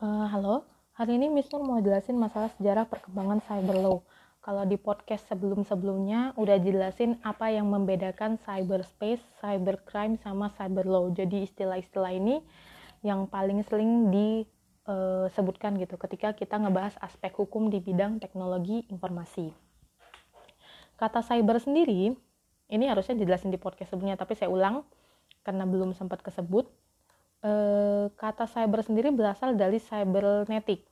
Uh, halo, hari ini Miss Nur mau jelasin masalah sejarah perkembangan cyber law. Kalau di podcast sebelum-sebelumnya udah jelasin apa yang membedakan cyberspace, cybercrime, sama cyber law. Jadi istilah-istilah ini yang paling sering disebutkan gitu ketika kita ngebahas aspek hukum di bidang teknologi informasi. Kata cyber sendiri, ini harusnya dijelasin di podcast sebelumnya, tapi saya ulang karena belum sempat kesebut Eh, kata cyber sendiri berasal dari cybernetik.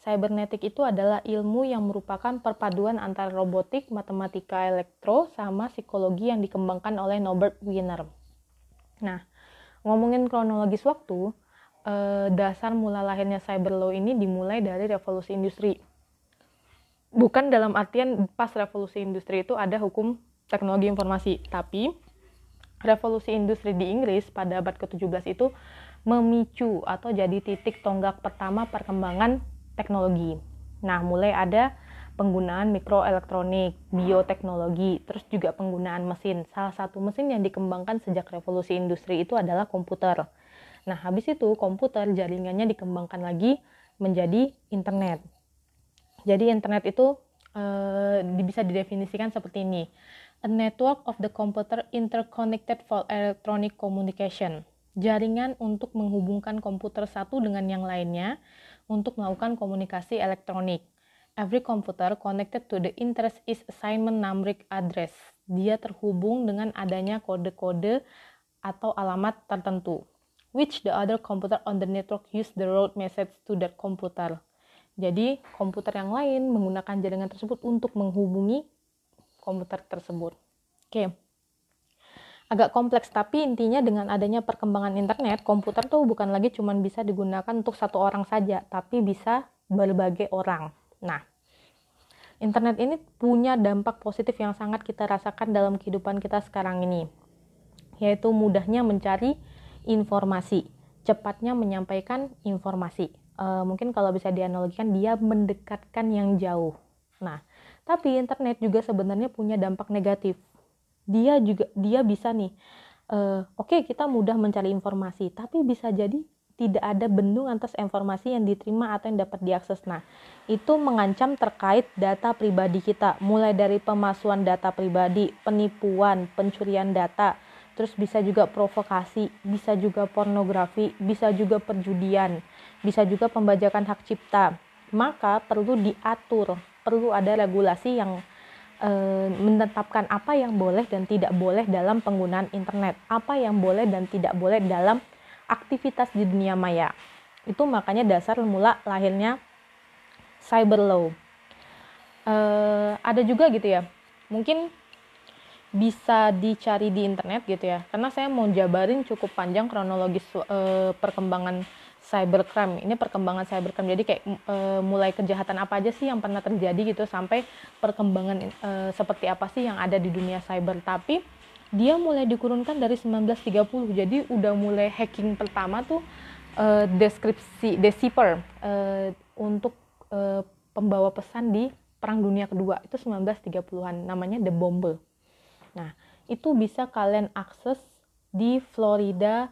Cybernetik itu adalah ilmu yang merupakan perpaduan antara robotik, matematika elektro, sama psikologi yang dikembangkan oleh Norbert Wiener. Nah, ngomongin kronologis waktu, eh, dasar mula lahirnya cyber law ini dimulai dari revolusi industri. Bukan dalam artian pas revolusi industri itu ada hukum teknologi informasi, tapi revolusi industri di Inggris pada abad ke-17 itu memicu atau jadi titik tonggak pertama perkembangan teknologi. Nah, mulai ada penggunaan mikroelektronik, bioteknologi, terus juga penggunaan mesin. Salah satu mesin yang dikembangkan sejak revolusi industri itu adalah komputer. Nah, habis itu komputer jaringannya dikembangkan lagi menjadi internet. Jadi internet itu e, bisa didefinisikan seperti ini. A network of the computer interconnected for electronic communication jaringan untuk menghubungkan komputer satu dengan yang lainnya untuk melakukan komunikasi elektronik. Every computer connected to the interest is assignment numeric address. Dia terhubung dengan adanya kode-kode atau alamat tertentu. Which the other computer on the network use the route message to that computer. Jadi, komputer yang lain menggunakan jaringan tersebut untuk menghubungi komputer tersebut. Oke. Okay agak kompleks tapi intinya dengan adanya perkembangan internet komputer tuh bukan lagi cuma bisa digunakan untuk satu orang saja tapi bisa berbagai orang. Nah internet ini punya dampak positif yang sangat kita rasakan dalam kehidupan kita sekarang ini yaitu mudahnya mencari informasi cepatnya menyampaikan informasi. E, mungkin kalau bisa dianalogikan dia mendekatkan yang jauh. Nah tapi internet juga sebenarnya punya dampak negatif dia juga dia bisa nih uh, oke okay, kita mudah mencari informasi tapi bisa jadi tidak ada bendung atas informasi yang diterima atau yang dapat diakses. Nah, itu mengancam terkait data pribadi kita, mulai dari pemalsuan data pribadi, penipuan, pencurian data, terus bisa juga provokasi, bisa juga pornografi, bisa juga perjudian, bisa juga pembajakan hak cipta. Maka perlu diatur, perlu ada regulasi yang menetapkan apa yang boleh dan tidak boleh dalam penggunaan internet, apa yang boleh dan tidak boleh dalam aktivitas di dunia maya. Itu makanya dasar mula lahirnya cyber law. Uh, ada juga gitu ya, mungkin bisa dicari di internet gitu ya, karena saya mau jabarin cukup panjang kronologis uh, perkembangan cybercrime. Ini perkembangan cybercrime. Jadi kayak e, mulai kejahatan apa aja sih yang pernah terjadi gitu sampai perkembangan e, seperti apa sih yang ada di dunia cyber. Tapi dia mulai dikurunkan dari 1930 jadi udah mulai hacking pertama tuh e, deskripsi decipher e, untuk e, pembawa pesan di perang dunia kedua. Itu 1930-an namanya the bomber. Nah itu bisa kalian akses di Florida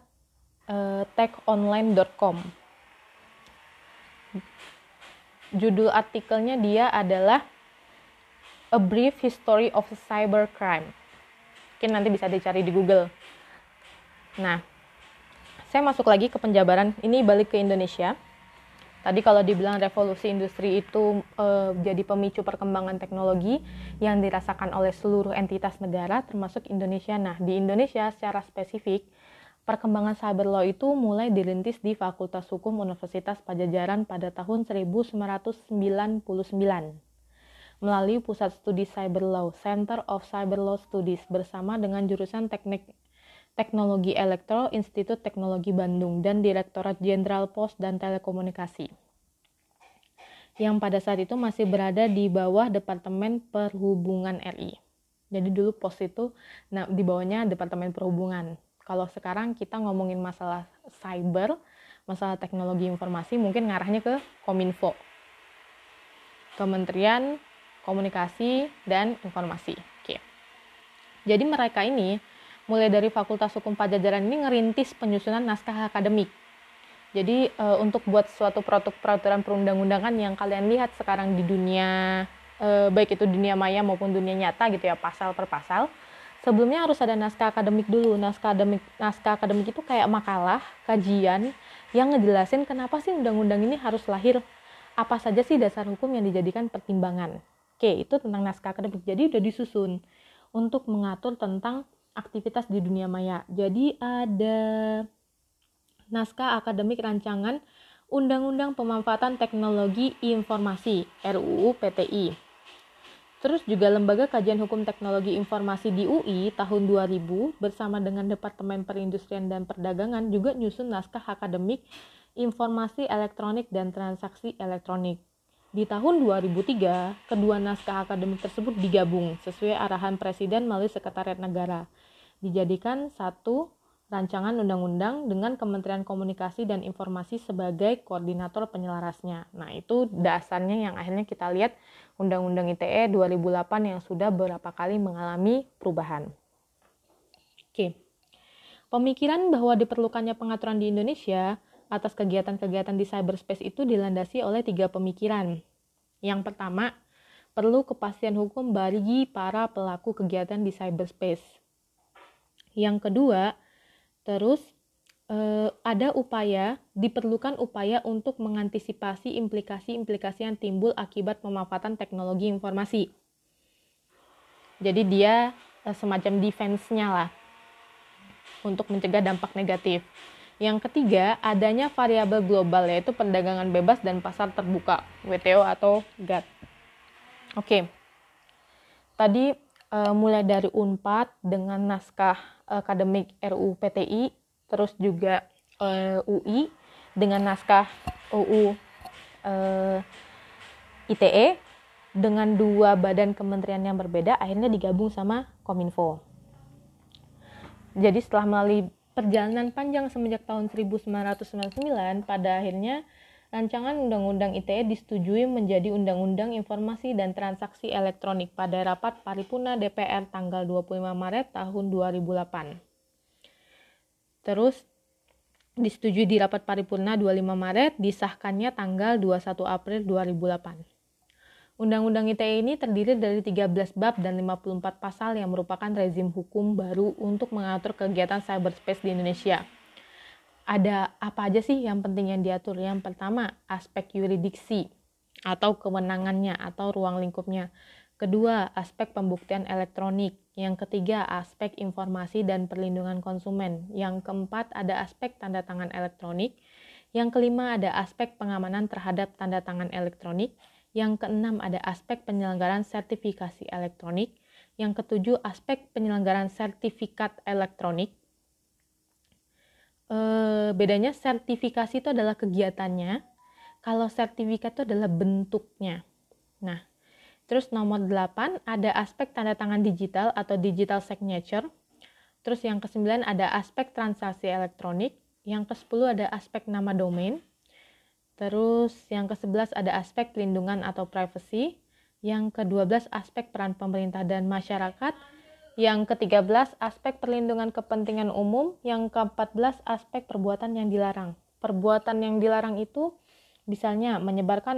uh, techonline.com. Judul artikelnya dia adalah A Brief History of Cybercrime. Mungkin nanti bisa dicari di Google. Nah, saya masuk lagi ke penjabaran. Ini balik ke Indonesia. Tadi kalau dibilang revolusi industri itu e, jadi pemicu perkembangan teknologi yang dirasakan oleh seluruh entitas negara termasuk Indonesia. Nah, di Indonesia secara spesifik Perkembangan cyber law itu mulai dirintis di Fakultas Hukum Universitas Pajajaran pada tahun 1999 melalui Pusat Studi Cyber Law Center of Cyber Law Studies bersama dengan jurusan Teknik Teknologi Elektro Institut Teknologi Bandung dan Direktorat Jenderal Pos dan Telekomunikasi yang pada saat itu masih berada di bawah Departemen Perhubungan RI. Jadi dulu pos itu nah, di bawahnya Departemen Perhubungan. Kalau sekarang kita ngomongin masalah cyber, masalah teknologi informasi, mungkin ngarahnya ke Kominfo. Kementerian Komunikasi dan Informasi. Oke. Jadi mereka ini mulai dari Fakultas Hukum Pajajaran ini ngerintis penyusunan naskah akademik Jadi uh, untuk buat suatu produk peraturan perundang-undangan yang kalian lihat sekarang di dunia uh, baik itu dunia maya maupun dunia nyata gitu ya pasal per pasal sebelumnya harus ada naskah akademik dulu. Naskah akademik naskah akademik itu kayak makalah kajian yang ngejelasin kenapa sih undang-undang ini harus lahir. Apa saja sih dasar hukum yang dijadikan pertimbangan? Oke itu tentang naskah akademik. Jadi udah disusun untuk mengatur tentang aktivitas di dunia maya. Jadi ada naskah akademik rancangan Undang-Undang Pemanfaatan Teknologi Informasi RUU PTI. Terus juga Lembaga Kajian Hukum Teknologi Informasi di UI tahun 2000 bersama dengan Departemen Perindustrian dan Perdagangan juga nyusun naskah akademik Informasi Elektronik dan Transaksi Elektronik. Di tahun 2003, kedua naskah akademik tersebut digabung sesuai arahan Presiden melalui Sekretariat Negara. Dijadikan satu rancangan undang-undang dengan Kementerian Komunikasi dan Informasi sebagai koordinator penyelarasnya. Nah, itu dasarnya yang akhirnya kita lihat Undang-Undang ITE 2008 yang sudah beberapa kali mengalami perubahan. Oke. Pemikiran bahwa diperlukannya pengaturan di Indonesia atas kegiatan-kegiatan di cyberspace itu dilandasi oleh tiga pemikiran. Yang pertama, perlu kepastian hukum bagi para pelaku kegiatan di cyberspace. Yang kedua, Terus eh, ada upaya, diperlukan upaya untuk mengantisipasi implikasi-implikasi yang timbul akibat pemanfaatan teknologi informasi. Jadi dia eh, semacam defense-nya lah untuk mencegah dampak negatif. Yang ketiga, adanya variabel global yaitu perdagangan bebas dan pasar terbuka, WTO atau GATT. Oke. Tadi uh, mulai dari Unpad dengan naskah akademik RUU PTI, terus juga uh, eh, UI dengan naskah UU uh, eh, ITE dengan dua badan kementerian yang berbeda akhirnya digabung sama Kominfo. Jadi setelah melalui perjalanan panjang semenjak tahun 1999 pada akhirnya rancangan Undang-Undang ITE disetujui menjadi Undang-Undang Informasi dan Transaksi Elektronik pada rapat paripurna DPR tanggal 25 Maret tahun 2008. Terus disetujui di rapat paripurna 25 Maret, disahkannya tanggal 21 April 2008. Undang-Undang ITE ini terdiri dari 13 bab dan 54 pasal yang merupakan rezim hukum baru untuk mengatur kegiatan cyberspace di Indonesia ada apa aja sih yang penting yang diatur? Yang pertama, aspek yuridiksi atau kewenangannya atau ruang lingkupnya. Kedua, aspek pembuktian elektronik. Yang ketiga, aspek informasi dan perlindungan konsumen. Yang keempat, ada aspek tanda tangan elektronik. Yang kelima, ada aspek pengamanan terhadap tanda tangan elektronik. Yang keenam, ada aspek penyelenggaraan sertifikasi elektronik. Yang ketujuh, aspek penyelenggaraan sertifikat elektronik eh, bedanya sertifikasi itu adalah kegiatannya, kalau sertifikat itu adalah bentuknya. Nah, terus nomor 8 ada aspek tanda tangan digital atau digital signature. Terus yang ke-9 ada aspek transaksi elektronik, yang ke-10 ada aspek nama domain. Terus yang ke-11 ada aspek pelindungan atau privacy. Yang ke-12 aspek peran pemerintah dan masyarakat yang ke-13 aspek perlindungan kepentingan umum, yang ke-14 aspek perbuatan yang dilarang. Perbuatan yang dilarang itu misalnya menyebarkan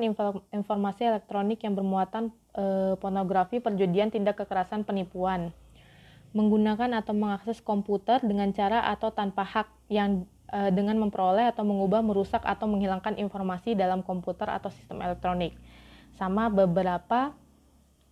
informasi elektronik yang bermuatan e, pornografi, perjudian, tindak kekerasan, penipuan. Menggunakan atau mengakses komputer dengan cara atau tanpa hak yang e, dengan memperoleh atau mengubah, merusak atau menghilangkan informasi dalam komputer atau sistem elektronik. Sama beberapa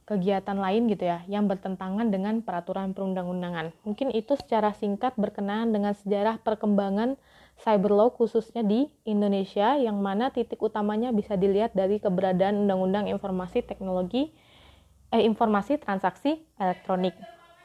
kegiatan lain gitu ya yang bertentangan dengan peraturan perundang-undangan. Mungkin itu secara singkat berkenaan dengan sejarah perkembangan cyber law khususnya di Indonesia yang mana titik utamanya bisa dilihat dari keberadaan Undang-Undang Informasi Teknologi eh, Informasi Transaksi Elektronik.